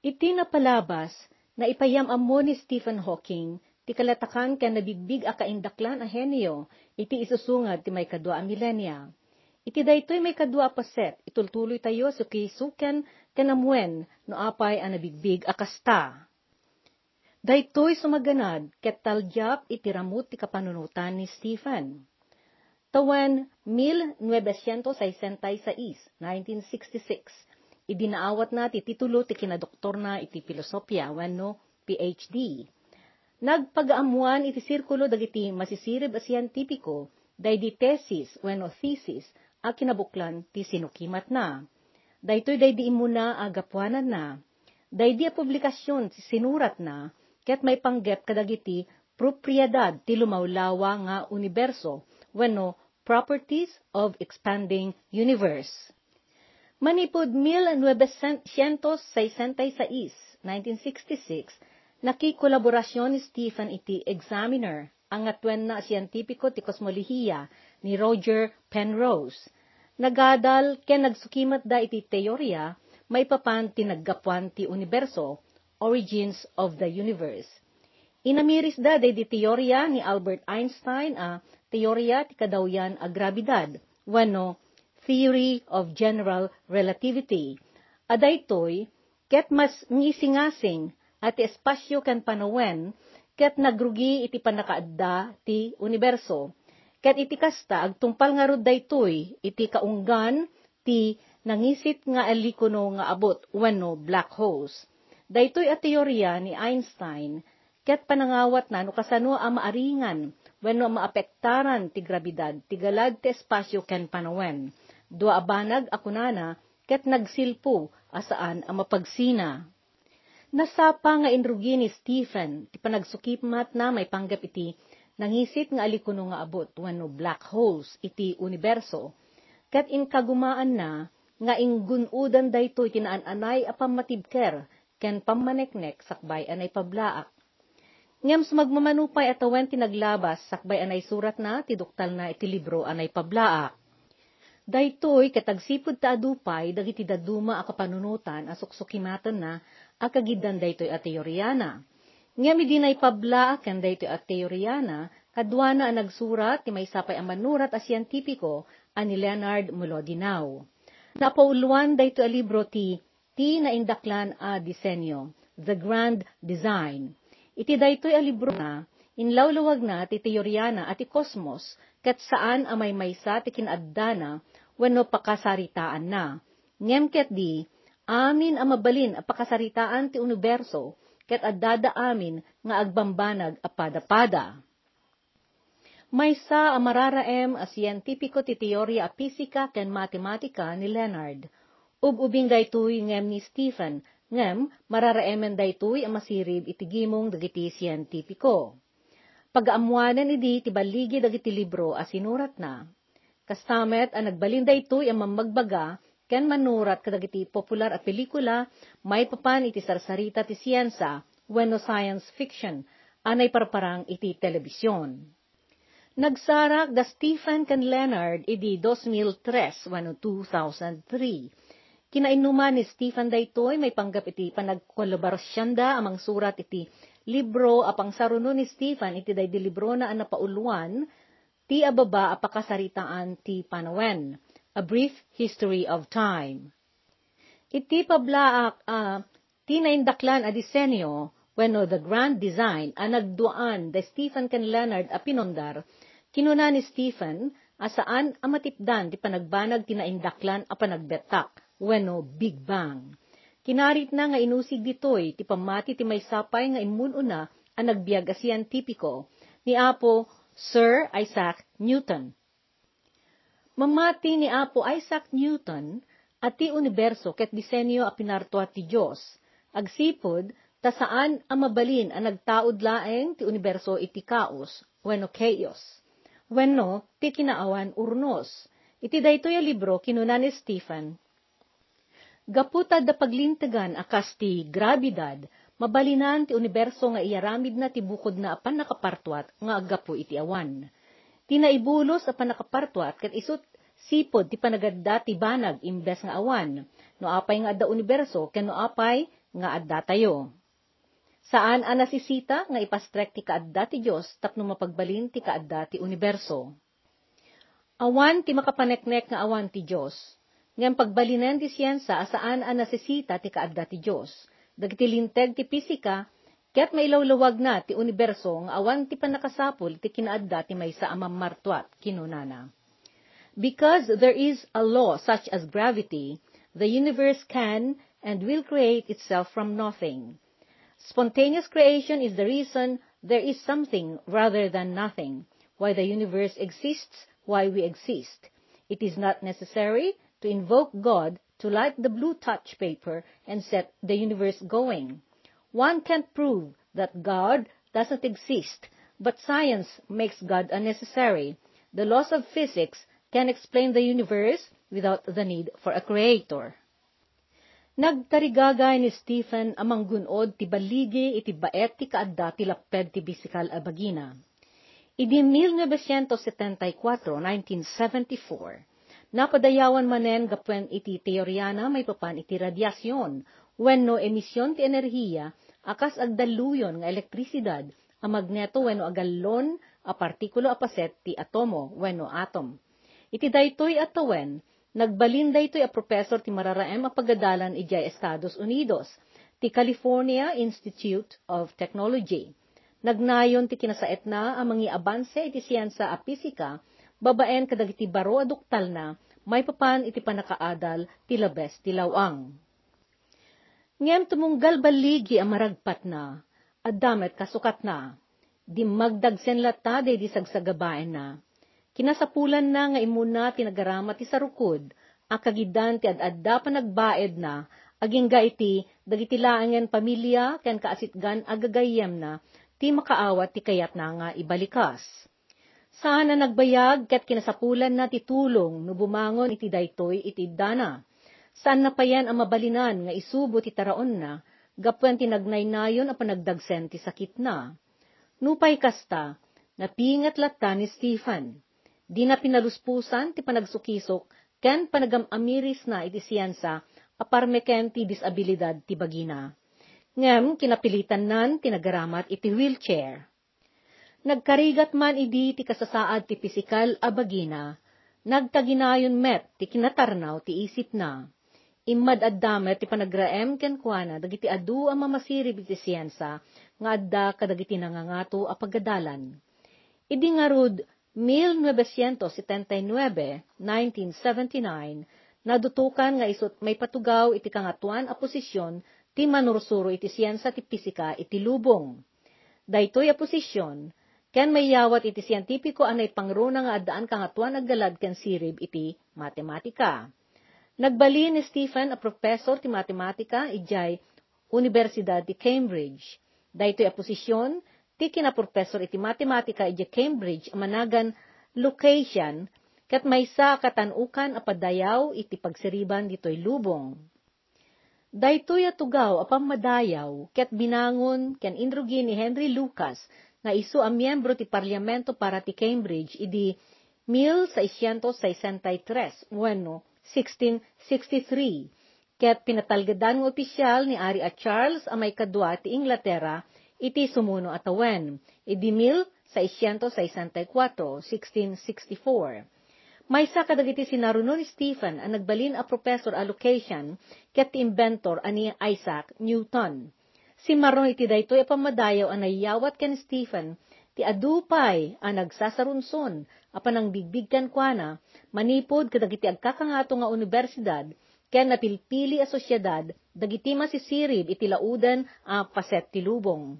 Iti napalabas na ipayamam mo ni Stephen Hawking ti kalatakan ken nabigbig a kaindaklan a henyo iti isusungad ti may kadwa a milenya. Iti daytoy may kadwa a paset itultuloy tayo so kisuken ken amwen no apay a nabigbig a kasta. Daytoy sumaganad ket talyap iti ramut ti kapanunutan ni Stephen. Tawen 1966, 1966, idinaawat na ti titulo ti kinadoktor na iti filosofya wenno PhD. Nagpagaamuan iti sirkulo dagiti masisirib a siyentipiko daydi thesis wenno thesis a kinabuklan ti sinukimat na. Daytoy daydi imuna a gapuanan na. Daydi a publikasyon sinurat na ket may panggep kadagiti propriedad ti lumawlawa nga universo wenno properties of expanding universe. Manipod 1966, 1966, nakikolaborasyon ni Stephen iti Examiner, ang atwen na siyentipiko ti kosmolohiya ni Roger Penrose. Nagadal ken nagsukimat da iti teorya, may papan ti naggapuan ti universo, origins of the universe. Inamiris da di teorya ni Albert Einstein a teorya ti kadawyan a grabidad, wano theory of general relativity. Adaytoy, ket mas ngisingasing at espasyo ken panawen, ket nagrugi iti panakaadda ti universo. Ket iti kasta agtungpal nga rod daytoy iti kaunggan ti nangisit nga alikono nga abot wenno black holes. Daytoy a teorya ni Einstein ket panangawat na no kasano a maaringan wenno maapektaran ti grabidad ti galad ti espasyo ken panawen. Dua abanag akunana ket nagsilpo asaan a mapagsina. Nasapa nga inrugi ni Stephen, ti panagsukimat na may panggap iti, nangisit nga alikuno nga abot, wano black holes, iti universo. Kat inkagumaan na, nga inggunudan dayto itinaan-anay a pamatibker, ken pamaneknek sakbay anay pablaak. Ngem sumagmamanupay atawen tinaglabas sakbay anay surat na tiduktal na iti libro anay pablaak. Daytoy katagsipod ta adupay dagiti daduma a kapanunutan a suksukimatan na a kagidan daytoy a teoryana. Ngem idi nay pabla ken daytoy a teoryana kadwana a nagsurat ti may sapay a manurat a siyentipiko ani Leonard Mulodinaw. Napauluan daytoy a libro ti ti naindaklan a disenyo, The Grand Design. Iti daytoy a libro na inlawlawag na ti teoryana at ti kosmos ket saan a may maysa ti kinaddana wenno pakasaritaan na. Ngem ket di, amin a mabalin a pakasaritaan ti universo, ket addada amin nga agbambanag a pada-pada. Maysa a mararaem a siyentipiko ti teorya a pisika ken matematika ni Leonard. Ug ubing daytoy ngem ni Stephen, ngem mararaemen daytoy a masirib iti gimong dagiti siyentipiko. Pagaamuanan idi ti baligi dagiti libro a sinurat na, Kastamet ang nagbalinda ito ang mamagbaga, ken manurat kadagiti popular a pelikula, may papan iti sarsarita ti siyensa, wenno science fiction, anay parparang iti telebisyon. Nagsarak da Stephen ken Leonard iti 2003 wenno 2003. Kinainuman ni Stephen daytoy may panggap iti panagkolaborasyon da amang surat iti libro apang saruno ni Stephen iti day libro na napauluan ti ababa apakasaritaan ti panawen, A Brief History of Time. Iti pablaak a uh, ti naindaklan a disenyo wenno the grand design a nagduan da Stephen ken Leonard a pinondar, kinuna ni Stephen asaan a matipdan ti panagbanag ti naindaklan a panagbetak wenno Big Bang. Kinarit na nga inusig ditoy ti pamati ti may sapay nga imununa a nagbiag a siyentipiko ni Apo Sir Isaac Newton. Mamati ni Apo Isaac Newton at ti universo ket disenyo a pinarto ti Dios. Agsipod ta saan a mabalin a nagtaod laeng ti universo iti kaos wenno chaos. Wenno ti kinaawan urnos. Iti daytoy a libro kinuna ni Stephen. Gaputad da paglintegan akas ti grabidad Mabalinan ti universo nga iyaramid na ti bukod na apan nakapartuat nga agapo iti awan. Tinaibulos apan nakapartuat ket isut sipod ti panagadda ti banag imbes nga awan. No apay nga adda universo ken no apay nga adda tayo. Saan ang nasisita nga ipastrek ti kaadda ti Diyos tapno mapagbalin ti kaadda ti universo. Awan ti makapaneknek nga awan ti Diyos, ngem pagbalinan ti siyensa asaan ang nasisita ti kaadda ti Diyos. Dagiti linteg ti pisika, ket mailawlawag na ti universo nga awan ti panakasapul ti kinaadda ti maysa amam martuat kinunana. Because there is a law such as gravity, the universe can and will create itself from nothing. Spontaneous creation is the reason there is something rather than nothing, why the universe exists, why we exist. It is not necessary to invoke God to light the blue touch paper and set the universe going. One can't prove that God doesn't exist, but science makes God unnecessary. The laws of physics can explain the universe without the need for a creator. Nagtarigagay ni Stephen amang gunod ti baligi iti baet ti kaadda ti laped ti bisikal a. Idi 1974, 1974, napadayawan manen gapwen iti teoryana may papan iti radyasyon, wenno emisyon ti enerhiya, akas agdaluyon nga elektrisidad, a magneto wenno agallon a partikulo a paset ti atomo wenno atom. Iti daytoy atawen, Nagbalin daytoy a professor ti mararaem a pagadalan ijay Estados Unidos, ti California Institute of Technology. Nagnayon ti kinasaet na ang mga abanse iti siyensa a pisika, babaen kadagiti baro aduktal na, may papan iti panakaadal ti labes ti lawang. Ngem tumunggal baligi ang maragpat na, at damet kasukat na, di magdagsen lata di sagsagabaen na, Kinasapulan na nga imuna tinagaramat ti sarukod, akagidan ti ad-adda pa nagbaed na, aging ga iti, dagiti laangen pamilya, ken kaasitgan agagayem na, ti makaawat ti kayat na nga ibalikas. Sana nagbayag ket kinasapulan na ti tulong no bumangon iti daytoy iti dana. Saan na payan ang mabalinan nga isubo ti taraon na, gapwen ti nagnaynayon a panagdagsen ti sakit na. Nupay kasta, napingat latta ni Stephen Di na pinaluspusan ti panagsukisok, ken panagam-amiris na iti siyansa, aparmeken ti disabilidad ti bagina. Ngem, kinapilitan nan tinagaramat iti wheelchair. Nagkarigat man idi ti kasasaad ti pisikal a bagina, nagtaginayon met ti kinatarnaw ti isip na. Imad addamet ti panagraem ken kuana dagiti adu a mamasirib iti siyensa nga adda kadagiti nangangato a pagadalan. Idi nga rod 1979, 1979, nadutukan nga isot may patugaw iti kangatuan a posisyon ti manursuro iti siyensa ti pisika iti lubong. Daytoy a posisyon, ken may yawat iti siyentipiko anay pangruna nga addaan kangatuan aggalad ken sirib iti matematika. Nagbali ni Stephen a professor ti matematika ijay Universidad ti Cambridge. Daytoy a posisyon, ti kinaprofessor iti matematika iti Cambridge managan location kat maysa katanukan apadayaw iti pagsiriban ditoy lubong. Daytoy atugaw apam madayaw ket binangon ken indrugi ni Henry Lucas nga isu a miyembro ti parlamento para ti Cambridge idi 1663 bueno 1663 ket pinatalgadan ng opisyal ni Ari a Charles a may kadwa ti Inglaterra iti sumuno atawen, idimil sa 664, 1664. May sa kadagiti sinaruno ni Stephen ang nagbalin a professor allocation ket inventor ani Isaac Newton. Si Maron iti daytoy pamadayaw ang nayawat ken Stephen ti adupay ang nagsasarunson apan ang bigbigkan kuana manipod kadagiti agkakangato nga universidad ken napilpili a sosyedad dagiti masisirib iti laudan a paset ti lubong.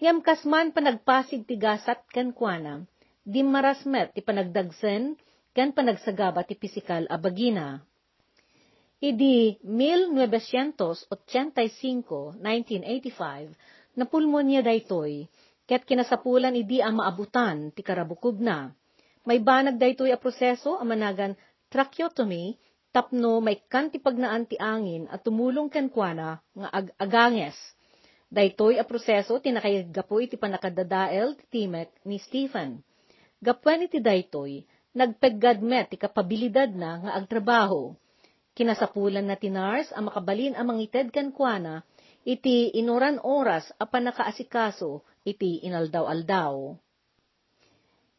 Ngem kasman panagpasig ti gasat ken kuana, di marasmet ti panagdagsen ken panagsagaba ti pisikal a bagina. Idi 1985, 1985, na pulmonya daytoy, ket kinasapulan idi ang maabutan ti karabukob na. May banag daytoy a proseso a managan tracheotomy tapno may kanti pagnaan ti angin at tumulong ken kuana nga ag aganges Daytoy a proseso tinakaygapoy ti panakadadael ti timek ni Stephen. Gapwen iti daytoy, nagpeggadmet ti kapabilidad na nga agtrabaho. Kinasapulan na ti nurse ang makabalin ang mangited kan kuana, iti inuran oras apan nakaasikaso iti inaldaw-aldaw.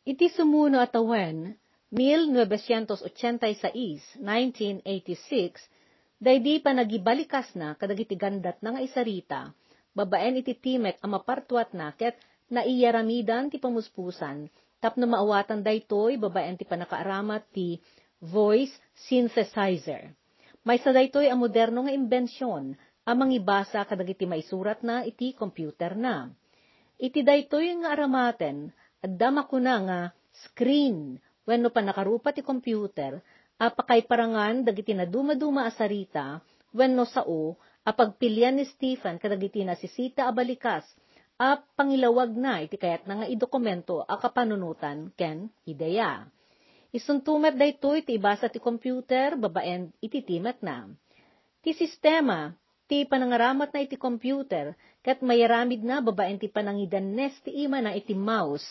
Iti sumuno atawen, 1986, 1986, daydi pa nagibalikas na kadagiti gandat na nga isarita, babaen iti timek ang mapartuat na ket naiyaramidan ti pamuspusan, tapno maawatan daytoy babaen ti panakaaramat ti voice synthesizer. May sa daytoy ang moderno nga imbensyon, amang ibasa kadagiti maisurat na iti computer na. Iti daytoy nga aramaten, addama ko na nga screen, wenno pa nakarupa ti computer, apakay parangan dagiti na dumaduma asarita, wenno sao, apagpilyan ni Stephen kadagiti nasisita abalikas, a pangilawag na iti kayat na nga idokumento a kapanunutan ken ideya. Isuntumet daytoy ti ibasa ti computer babaen iti timet na. Ti sistema ti panangaramat na iti computer ket mayaramid na babaen ti panangidanes ti ima na iti mouse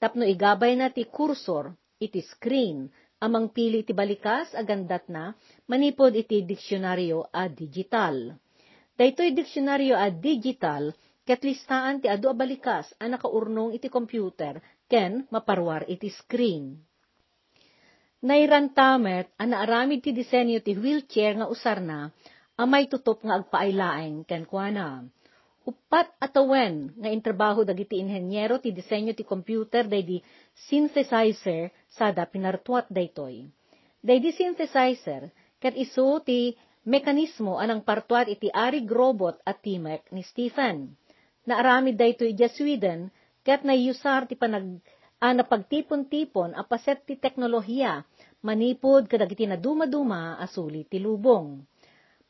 tapno igabay na ti kursor iti screen amang pili ti balikas agandat na manipod iti diksyonaryo a digital. Daytoy diksyonaryo a digital ket listaan ti adu balikas a nakaurnong iti computer ken maparwar iti screen. Nairantamet a naaramid ti disenyo ti wheelchair nga usar na amay tutop nga agpaaylaeng ken kuana. Upat atawen nga intrabaho dagiti inhenyero ti disenyo ti computer day di synthesizer sada pinartuat daytoy. Day di synthesizer ket isu ti mekanismo anang partuat iti arig robot at timek ni Stephen. Naaramid daytoy iti Sweden ket nayusar ti panag ana pagtipon-tipon a paset ti teknolohiya manipod kadagiti na dumaduma asuli ti lubong.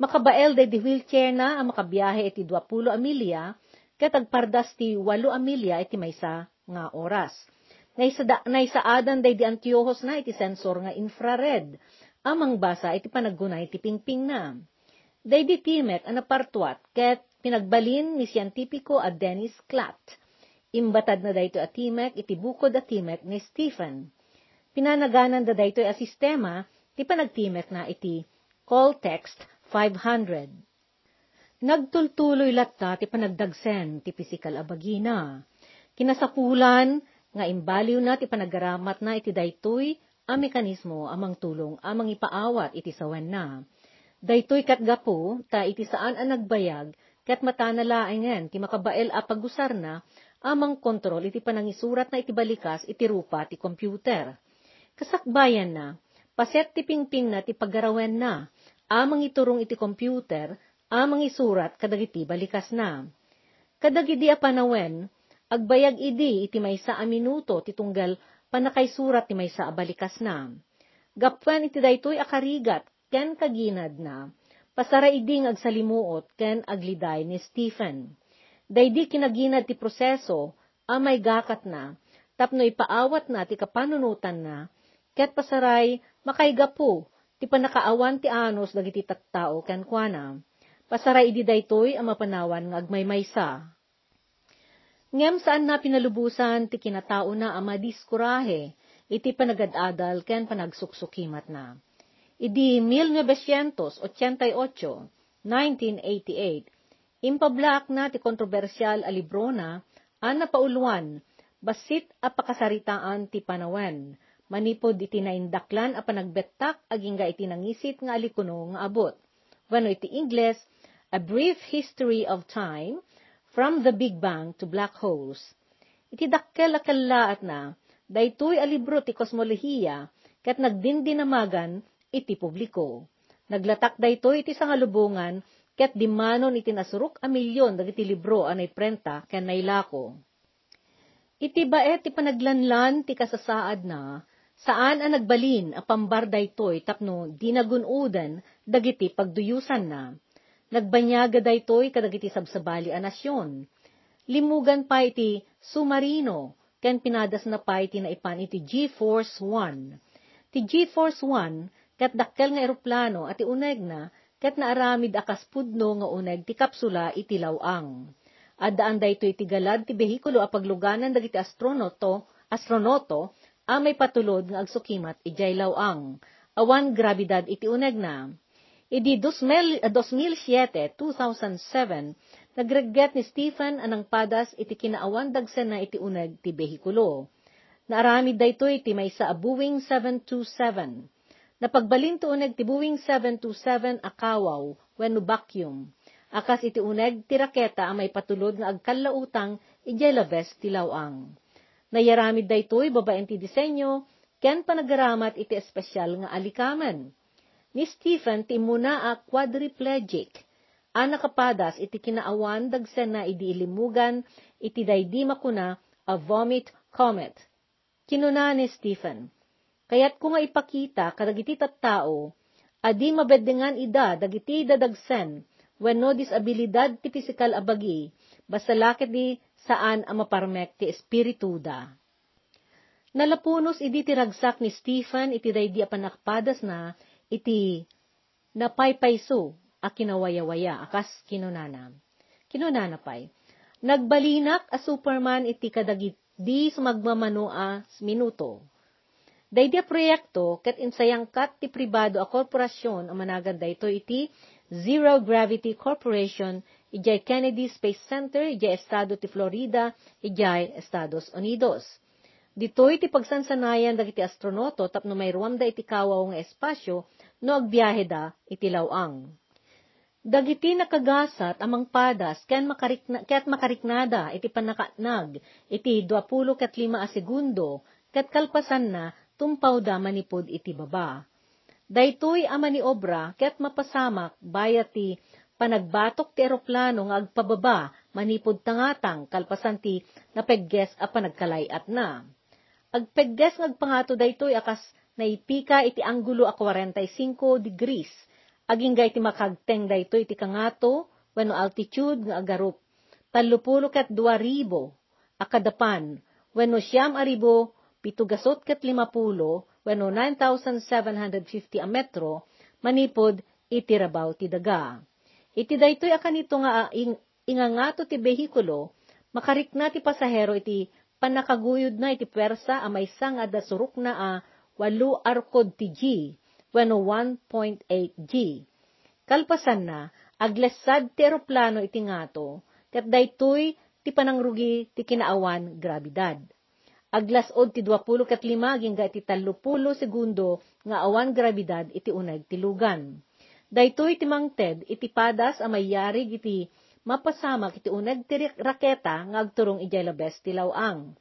Makabael day di wheelchair na ang makabiyahe iti 20 amilya ket agpardas ti 8 amilya iti maysa nga oras. Naisa, naisaadan day di antiohos na iti sensor nga infrared amang basa iti panaggunay iti pingping na. Day di timet ang napartuat ket pinagbalin ni siyentipiko a Dennis Klatt. Imbatad na dayto a timek iti bukod a timek ni Stephen pinanaganan da daytoy a sistema ti panagtimek na iti call text 500. Nagtultuloy latta ti panagdagsen ti pisikal a bagina. Kinasapulan nga imbaliw na ti panagaramat na iti daytoy a mekanismo amang tulong amang ipaawat iti sawen na. Daytoy kat gapo ta iti saan ang nagbayag kat matanalaengen ti makabael a pagusar na amang kontrol iti panangisurat na iti balikas iti rupa ti computer kasakbayan na, paset ti pingping na ti paggarawen na, amang iturong iti computer, amang isurat kadagiti balikas na. Kadagidi a panawen, agbayag idi iti maysa a minuto ti tunggal panakaisurat ti maysa a balikas na. Gapwan iti daytoy akarigat ken kaginad na, pasara iding agsalimuot ken agliday ni Stephen. Daydi kinaginad ti proseso, amay gakat na, tapno ipaawat na ti kapanunutan na, ket pasaray makaigapo ti panakaawan ti anos dagiti tattao ken kuana. Pasaray idi daytoy ang mapanawan nga agmaymaysa. Ngem saan na pinalubusan ti kinatao na ama diskurahe iti panagadadal ken panagsuksukimat na. Idi 1988, 1988, impablak na ti kontrobersyal a libro na an napauluan basit a pakasaritaan ti panawen manipod iti naindaklan a panagbettak agingga iti nangisit nga alikuno nga abot. Wano iti Ingles, A Brief History of Time, From the Big Bang to Black Holes. Iti dakkel akallaat na, daytoy a libro ti kosmolohiya, kat nagdindinamagan iti publiko. Naglatak daytoy iti sangalubungan, ket dimanon iti nasuruk a milyon dagiti libro anay prenta ken nailako. Iti baet ti panaglanlan ti kasasaad na, Saan ang nagbalin a pambarday toy tapno dinagunudan dagiti pagduyusan na. Nagbanyaga daytoy kadagiti sabsabali a nasyon. Limugan pa iti submarino ken pinadas na pa iti naipan iti G-Force 1. Ti G-Force 1 kat dakkel nga eroplano at uneg na kat naaramid akas pudno nga uneg ti kapsula iti lawang. Adaan daytoy ti galad ti behikulo a pagluganan dagiti astronoto, astronoto amay patulod nga agsukimat ijay lawang. Awan grabidad iti uneg na. Idi 2007, 2007, nagregget ni Stephen anang padas iti kinaawan dagsen na iti uneg ti behikulo. Naaramid dayto iti may sa Boeing 727. Napagbalin to uneg ti Boeing 727 akawaw wenno vacuum. Akas iti uneg ti raketa ang may patulod nga agkalautang ijay labes ti lawang. Nayaramid daytoy babaen ti disenyo, ken panagaramat iti espesyal nga alikamen ni Stephen ti muna a quadriplegic. Ana kapadas iti kinaawan dagsen na idi ilimugan iti daydi makuna a vomit comet. Kinuna ni Stephen, kayat ko nga ipakita kadagiti tattao, adi mabedengan ida dagiti dadagsen wenno disabilidad ti pisikal abagi, basta lakit di saan ang maparmek ti espirituda. Nalapunos idi ti ragsak ni Stephen iti daydi panakpadas na iti napaypayso a kinawayawaya akas kinunana. Kinunana pay. Nagbalinak a Superman iti kadagit di sumagmamano a minuto. Daydi proyekto ket insayang kat ti pribado a korporasyon a managan dayto iti Zero Gravity Corporation ijay Kennedy Space Center ijay estado ti Florida ijay Estados Unidos. Ditoy ti pagsansanayan dagiti astronoto tapno mayruam da iti kawaw nga espasyo no agbiyahe da iti lawang. Dagiti nakagasat amang padas ken makarikna, ket makariknada iti panakatnag iti 20 ket 5 a segundo ket kalpasan na tumpaw da manipod iti baba. Daytoy a maniobra ket mapasamak bayat ti panagbatok ti eroplano nga agpababa manipod tangatang kalpasan ti napegges a panagkalayat na. Agpegges ngagpangato daytoy akas naipika iti anggulo a 45 degrees. Aging gay iti makagteng daytoy iti kangato wenno altitude nga agarup. Talupulo ket dua ribo akadapan wenno siyam aribo pitugasot ket limapulo wenno 9,750 a metro manipod iti rabaw ti daga. Iti daytoy akanito nga ing, ingangato ti behikulo makarikna ti pasahero iti panakaguyod na iti pwersa a may sang ada suruk na a walu arkod ti G, wano 1.8 G. Kalpasan na, aglesad ti eroplano iti ngato, kat daytoy ti panangrugi ti kinaawan grabidad. Aglasod ti 20 kat lima ginga iti 30 segundo nga awan grabidad iti uneg ti lugan. Daytoy ti mangted iti padas a mayari iti mapasamak iti uneg ti raketa nga agturong ijay labes ti lawang.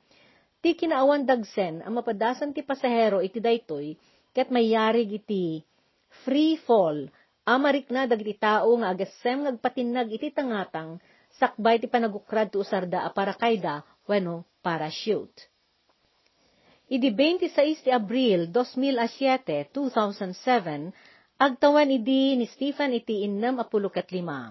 Ti kinaawan dagsen ang mapadasan ti pasahero iti daytoy ket mayari iti free fall amarik na dagiti tao nga agasem ngagpatinag iti tangatang sakbay ti panagukrad ti usarda a parakayda wenno parachute. Idi 26 ti Abril 2007, 2007, agtawan idi ni Stephen iti innam apulo ket lima.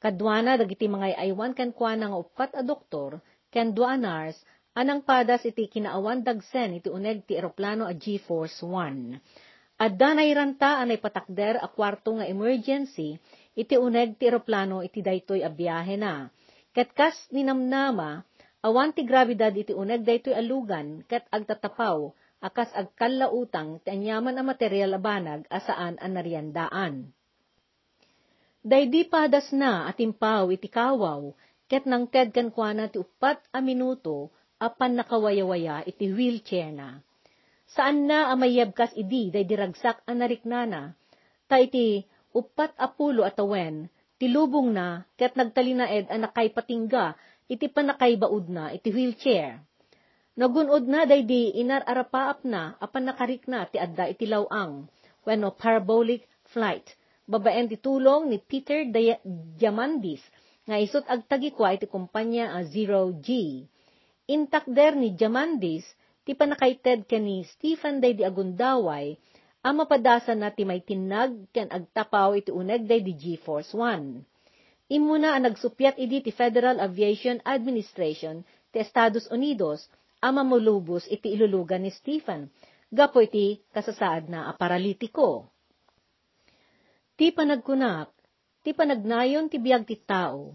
Kadwana dagiti mga aywan kan kwa nga upat a doktor, ken duanars, anang padas iti kinaawan dagsen iti uneg ti eroplano a G-Force 1. Adda na iranta anay patakder a kwarto nga emergency, iti uneg ti eroplano iti daytoy a biyahe na. Ket kas ninamnama, awan ti gravidad iti uneg daytoy alugan, ket agtatapaw, akas agkallautang ti anyaman a material a banag asaan a nariandaan. Daydi padas na atimpaw iti kawaw, ket nang ted kankwana ti upat a minuto, apan nakawayawaya iti wheelchair na. Saan na amayabkas idi day diragsak anariknana, ta iti upat apulo atawen, tilubong na, ket nagtalinaed a nakay patingga, iti panakay baud na, iti wheelchair. Nagunod na day di inararapaap na, apan nakarik na ti adda iti lawang, wenno parabolic flight, babaen ti tulong ni Peter Diamandis, nga isot agtagikwa iti kumpanya a Zero G. Intakder ni Diamandis, ti panakaited ken ni Stephen day di agundaway, ang mapadasan na ti may tinag ken agtapaw iti uneg day di G-Force 1. Imuna ang nagsupyat idi ti Federal Aviation Administration ti Estados Unidos ang mamulubos iti ilulugan ni Stephen, gapo iti kasasaad na aparalitiko. Ti panagkunak, ti panagnayon ti biyag ti tao,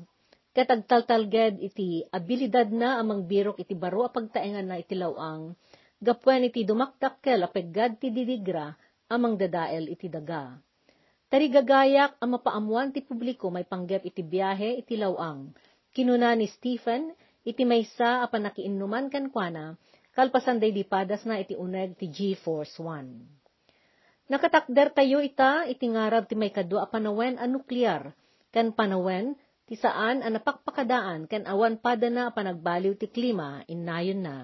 ket agtaltalged iti abilidad na amang birok iti baro a pagtaengan na iti lawang, gapwen iti dumakdakkel a peggad ti didigra amang dadael iti daga. Tarigagayak ang mapaamuan ti publiko may panggap iti biyahe iti lawang. Kinuna ni Stephen, iti maysa apan nakiinuman kankwana, kalpasan day dipadas na iti uneg ti G-Force 1. Nakatakder tayo ita, iti ngarab ti may kadwa panawen a nuklear, kan panawen, ti saan ang napakpakadaan kan awan pada na panagbaliw ti klima, inayon na.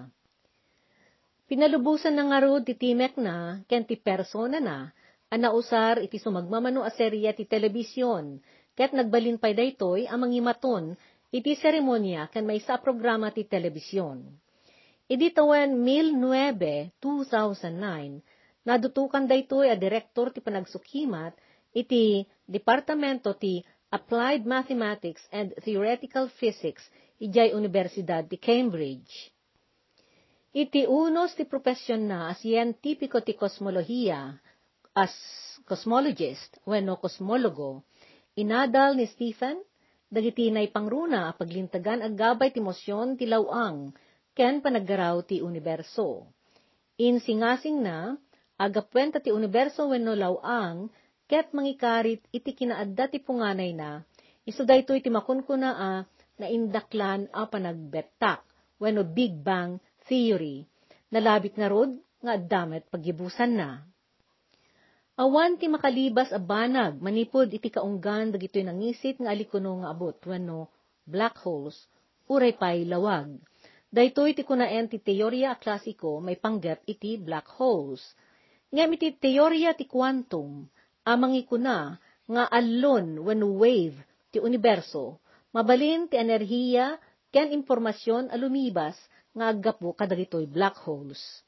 Pinalubusan na nga ti timek na, ken ti persona na, Anausar iti sumagmamano a serya ti telebisyon, ket nagbalin pay daytoy ang mangimaton iti seremonya kan may sa programa ti telebisyon. Idi tawen 2009, 2009, nadutukan daytoy a direktor ti panagsukimat iti Departamento ti Applied Mathematics and Theoretical Physics ijay Universidad ti Cambridge. Iti unos ti profesyon na siyentipiko ti kosmolohiya as cosmologist, wenno kosmologo, inadal ni Stephen, dagiti nay pangruna paglintagan ag gabay ti mosyon ti lawang, ken panaggaraw ti universo. Insingasing na, agapwenta ti universo wenno lawang, ket mangikarit iti kinaadda ti punganay na, iso daytoy ti makunkuna a, na indaklan a panagbettak, wenno Big Bang Theory, nalabit nga rod, nga addamet pagibusan na. Awan ti makalibas a banag, manipod iti kaunggan dagitoy nangisit nga alikuno nga abot, wano black holes, uray pay lawag. Daytoy ti kunaen ti teorya klasiko may panggap iti black holes. Ngem iti teorya ti quantum, amang ikuna nga allon wano wave ti universo, mabalin ti enerhiya ken impormasyon a lumibas nga aggapo kadagitoy black holes.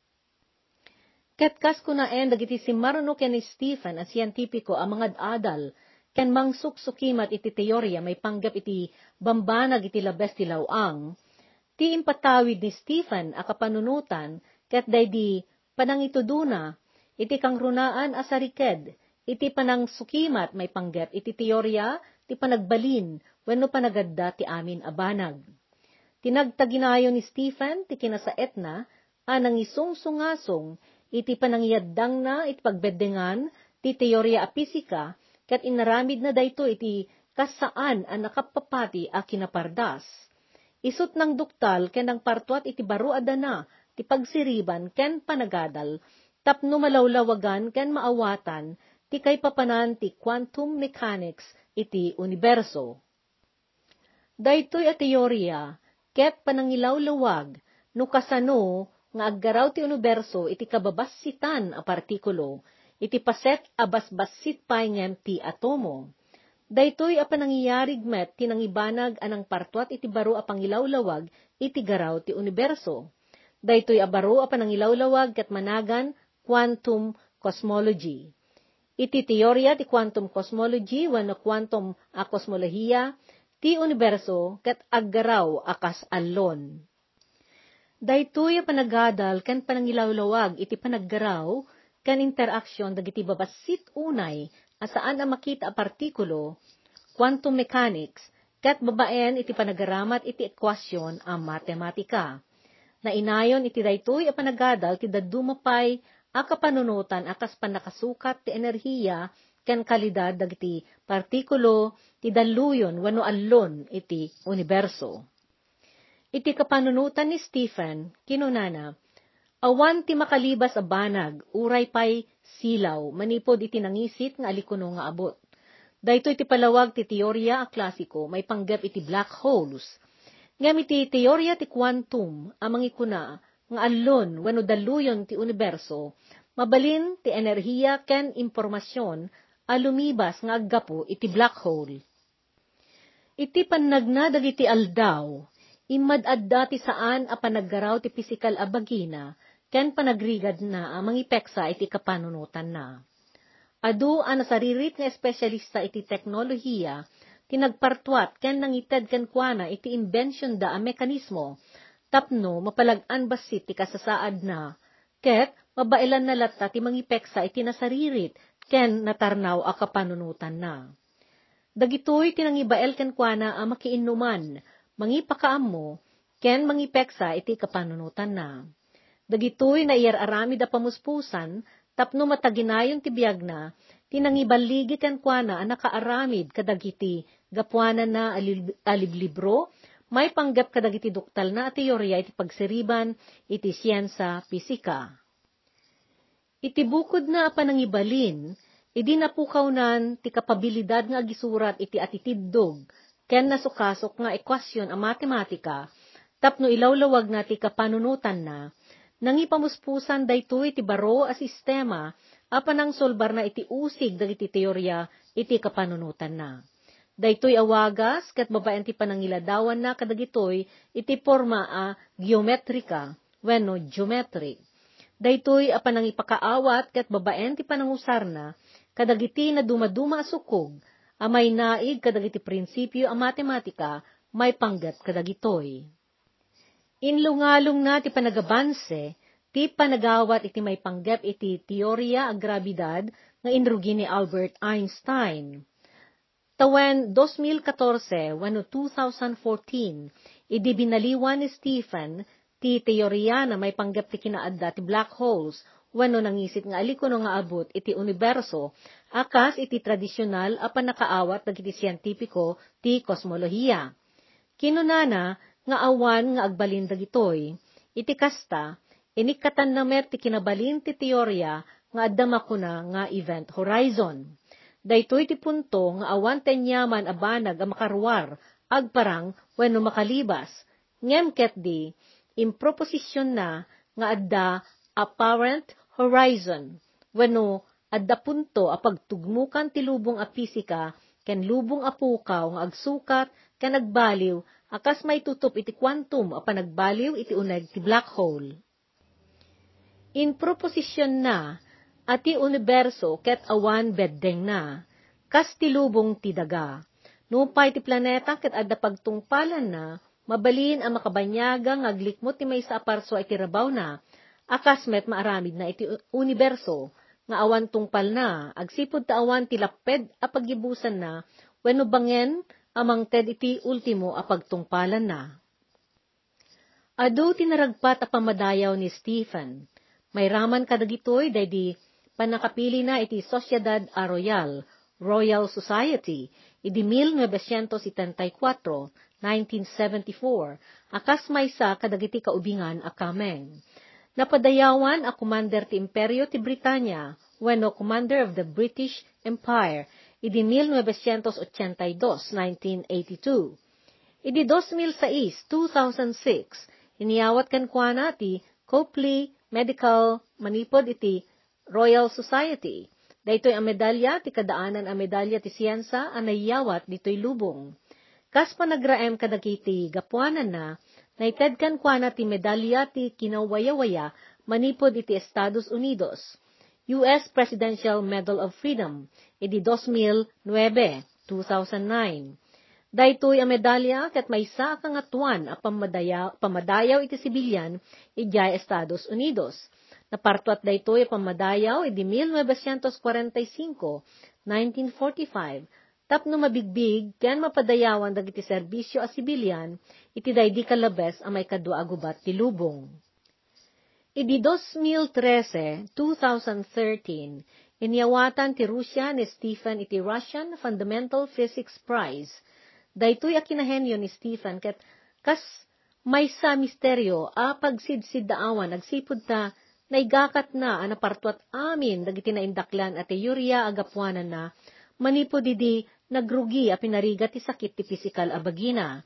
Ketkas ko na en dagiti si Maruno ken ni Stephen a siyentipiko a mga adal ken mangsuksukimat iti teorya may panggap iti bambanag iti labes ti lawang, ti impatawid ni Stephen a kapanunutan ket daydi panangituduna iti kang runaan a sariked iti panang sukimat may panggap iti teorya ti panagbalin wenno panagadda ti amin a banag. Tinagtaginayo ni Stephen ti kinasaet na anang isungsungasong iti panangyaddang na iti pagbeddengan ti teorya a pisika ket inaramid na dayto iti kasaan ang nakapapati a kinapardas. Isut ng duktal ken ang partuat iti baro adana ti pagsiriban ken panagadal tapno malawlawagan ken maawatan ti kay papanan ti quantum mechanics iti universo. Daytoy a teorya ket panangilawlawag no kasano nga aggaraw ti universo iti kababasitan a partikulo, iti paset a basbasit paingem ti atomo. Daytoy a panangyarig met tinangibanag anang partuat iti baro a pangilawlawag iti garaw ti universo. Daytoy a baro a panangilawlawag ket managan quantum cosmology. Iti teorya ti quantum cosmology wenno quantum a kosmolohiya ti universo ket aggaraw akas allon. Daytoy panagadal kan panangilawlawag iti panaggaraw kan interaksyon dagiti babasit unay asaan a makita a partikulo, quantum mechanics, kat babaen iti panagaramat iti ekwasyon a matematika. Na inayon iti daytoy a panagadal ti dadumapay a kapanunutan akas panakasukat ti enerhiya ken kalidad dagiti partikulo ti daluyon wano allon iti universo. Iti kapanunutan ni Stephen, kinunana, awan ti makalibas a banag, uray pay silaw, manipod iti nangisit nga alikuno nga abot. Dayto iti palawag ti teorya a klasiko, may panggap iti black holes. Ngam iti teorya ti quantum, amang ikuna, nga allon, wano daluyon ti universo, mabalin ti enerhiya ken impormasyon, alumibas nga aggapo iti black hole. Iti panagnadag iti aldaw, imadadda ti saan a panaggaraw ti pisikal a bagina, ken panagrigad na amang ipeksa iti kapanunutan na. Adu a nasaririt nga espesyalista iti teknolohiya, tinagpartuat ken nangited ken kuana iti invention da a mekanismo, tapno mapalagan basit ti kasasaad na, ket mabailan na latta ti mangipeksa iti nasaririt ken natarnaw a kapanunutan na. Dagitoy tinangibael ken kuana a makiinuman, mangipakaam mo, ken mangipeksa iti kapanunutan na. Dagitoy na iyar arami da pamuspusan, tapno mataginayon ti biyag na, tinangibaligit yan kwa na nakaaramid kadagiti gapuanan na aliblibro, may panggap kadagiti duktal na teorya iti pagsiriban iti siyensa pisika. Iti bukod na panangibalin, idi napukawnan ti kapabilidad nga agisurat iti atitiddog, ken nasukasok nga ekwasyon a matematika, tapno ilawlawag na ti kapanunutan na, nangipamuspusan daytoy ti baro a sistema, apanang solbar na iti usig dagiti teorya iti kapanunutan na. Daytoy awagas ket babaen ti panangiladawan na kadagitoy iti forma a geometrika wenno geometric. Daytoy a panangipakaawat ket babaen ti panangusar na kadagiti na dumaduma sukog a may naig kadagiti prinsipyo a matematika may panggat kadagitoy. Inlungalong na ti panagabanse ti panagawat iti may panggap iti teorya a grabidad nga inrugi ni Albert Einstein Tawen 2014, wano 2014, idi binaliwan ni Stephen ti teorya na may panggap ti kinaadda ti black holes, wano nangisit nga alikono nga abot iti universo, akas iti tradisyonal a panakaawat dagiti siyentipiko ti kosmolohiya. Kinunana nga awan nga agbalin dagitoy, iti kasta, inikatan na mer ti kinabalin ti teorya nga adda makuna nga event horizon Daytoy ti punto nga awan tenyaman abanag a makarwar, agparang wenno makalibas. Ngem ket di, improposisyon na nga adda apparent horizon, wenno adda punto a pagtugmukan ti lubong a pisika, ken lubong a pukaw nga agsukat, ken nagbaliw, akas may tutup iti quantum a panagbaliw iti uneg ti black hole. In proposition na, ati universo ket awan beddeng na, kas ti lubong ti daga. Nupay ti planeta ket adda pagtungpalan na, mabalin ang makabanyaga ngaglikmot ti may sa aparso iti rabaw na, akas met maaramid na iti universo, nga awan tungpal na, agsipod ta awan ti laped a pagibusan na, wenno bangen amang ted iti ultimo a pagtungpalan na. Adu tinaragpat a pamadayaw ni Stephen. May raman kadagitoy daydi panakapili na iti Sociedad a Royal, Royal Society, idi 1974, 1974, akas may sa kadagiti kaubingan a kameng. Napadayawan a commander ti Imperyo ti Britanya, wenno commander of the British Empire, idi 1982, 1982. Idi 2006, 2006, iniyawat kan kwa ti Copley Medical Manipod iti Royal Society. Daytoy ang medalya ti kadaanan ang medalya ti siyensa ang naiyawat ditoy lubong. Kas pa nagraem kadagiti gapuanan na, naited kan kuana ti medalya ti kinawaya-waya manipod iti Estados Unidos. U.S. Presidential Medal of Freedom, iti 2009, 2009. Daytoy ang medalya ket maysa kangatuan a pamadayaw, pamadayaw iti sibilyan ijay Estados Unidos Napartuat daytoy pamadayaw idi 1945, 1945, tapno mabigbig, ken mapadayawan dagiti serbisyo a sibilyan, iti daydi kalabes a may kadua agubat ti lubong. Idi 2013, 2013, inyawatan ti Rusya ni Stephen iti Russian Fundamental Physics Prize. Daytoy a kinahenyo ni Stephen ket kas may sa misteryo a pagsidsid daawan nagsipod ta naigakat na anapartuat amin dagiti naindaklan at yurya agapuanan na manipo didi nagrugi a pinarigat ti sakit ti pisikal a bagina.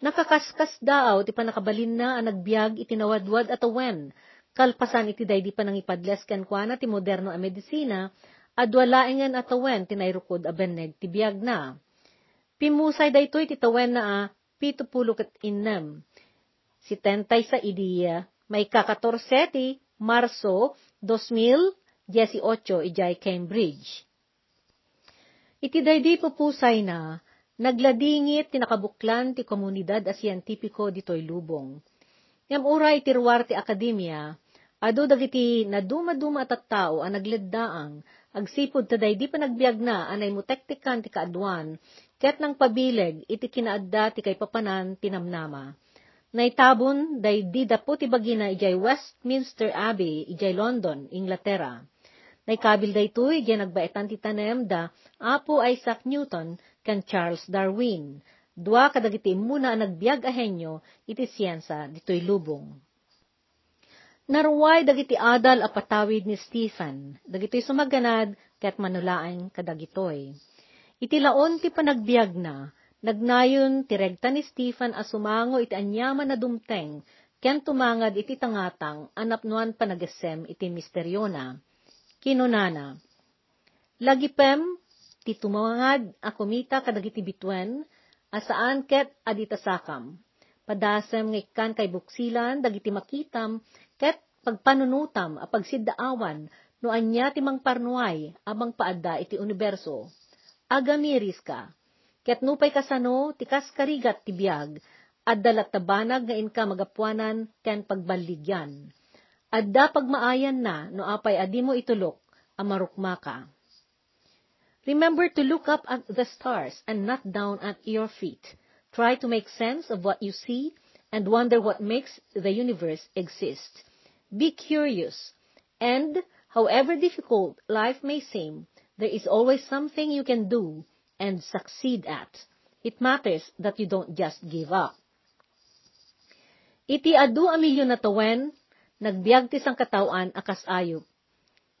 Nakakaskas daaw ti panakabalin na a nagbiag iti nawadwad at awen, kalpasan iti day di panangipadles ken kuana ti moderno a medisina, adwalaengan at awen ti nairukod a beneg ti biag na. Pimusay daytoy ti tawen na a pitupulok at innem. Si tentay sa idiya, may kakatorseti Marso 2018 ijay Cambridge. Iti daydi pupusay na, nagladingit tinakabuklan ti komunidad a siyentipiko ditoy lubong. Ngam uray ti ruwar ti akademya, ado dagiti na duma-duma at tao ang nagleddaang, agsipod ta daydi pa nagbiag na anay mutektikan ti kaadwan, ket nang pabileg iti kinaadda ti kay papanan tinamnama Naitabon day di dapo ti bagina ijay Westminster Abbey, ijay London, Inglaterra. Naikabil daytoy gen nagbaitan ti tanem da Apo Isaac Newton kan Charles Darwin. Dua kadagiti muna nagbiag ahenyo iti siyensa ditoy lubong. Naruway dagiti adal a patawid ni Stephen, dagitoy sumaganad ket manulaang kadagitoy. Iti laon ti panagbiag na, nagnayon ti regta ni Stephen a sumango iti anyaman na dumteng, ken tumangad iti tangatang anapnuan panagesem iti misteryona kinunana. Lagipem, ti tumangad a kumita kadagiti bitwen, asaan ket adita sakam. Padasem ngikkan kay buksilan, dagiti makitam, ket pagpanunutam a pagsiddaawan, no anya ti mangparnuay, abang paadda iti universo. Agamiris ka, ket nupay kasano, ti kaskarigat ti biyag, at dalat tabanag nga inka magapuanan, ken pagbaligyan Adda pagmaayan na, no apay adi mo itulok, amarukma ka. Remember to look up at the stars and not down at your feet. Try to make sense of what you see and wonder what makes the universe exist. Be curious, and however difficult life may seem, there is always something you can do and succeed at. It matters that you don't just give up. Iti adu a milyon na tawen, Nagbiag ti sang katawan akas ayop.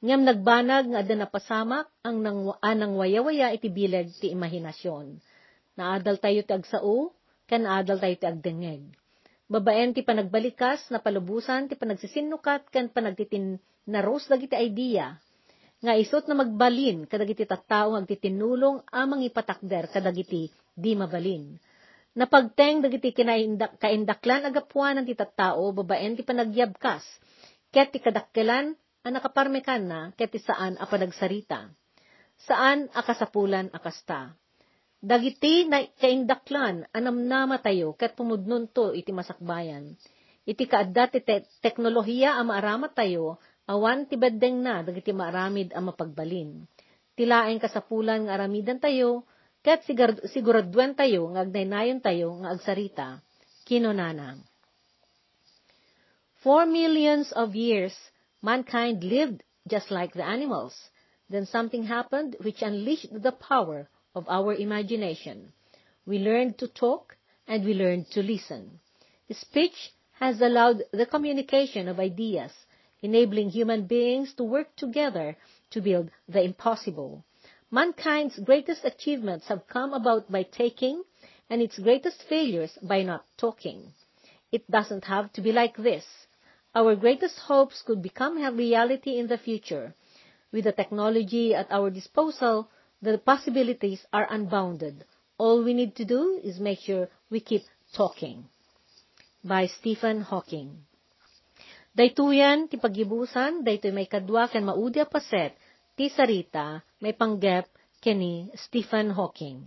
Ngam nagbanag nga ada napasamak ang nang, anang waya-waya iti bileg ti imahinasyon. Naadal tayo ti agsao, kan naadal tayo ti agdengeg. Babaen ti panagbalikas na palubusan ti panagsisinnukat kan panagtitin naros dagiti idea. Nga isot na magbalin kadagiti tattao agtitinulong amang ipatakder kadagiti di mabalin Napagteng dagiti kinaindak kaindaklan agapuan ti tattao babaen ti panagyabkas ket ti kadakkelan a nakaparmekan na ket ti saan a panagsarita. Saan akasapulan akasta. Dagiti na kaindaklan anamnama tayo ket pumudnon to iti masakbayan. Iti kaadda ti te- teknolohiya a maaramat tayo awan ti beddeng na dagiti maaramid a mapagbalin. Tilaeng kasapulan nga aramidan tayo Ket siguradwen tayo, nga agnaynayon tayo, nga agsarita, kinunana. For millions of years, mankind lived just like the animals. Then something happened which unleashed the power of our imagination. We learned to talk and we learned to listen. Speech has allowed the communication of ideas, enabling human beings to work together to build the impossible. Mankind's greatest achievements have come about by taking, and its greatest failures by not talking. It doesn't have to be like this. Our greatest hopes could become a reality in the future. With the technology at our disposal, the possibilities are unbounded. All we need to do is make sure we keep talking. By Stephen Hawking. Daytoyan, ti pagibusan, daytoy may kadwa kan maudya paset, ti sarita may panggap kini Stephen Hawking.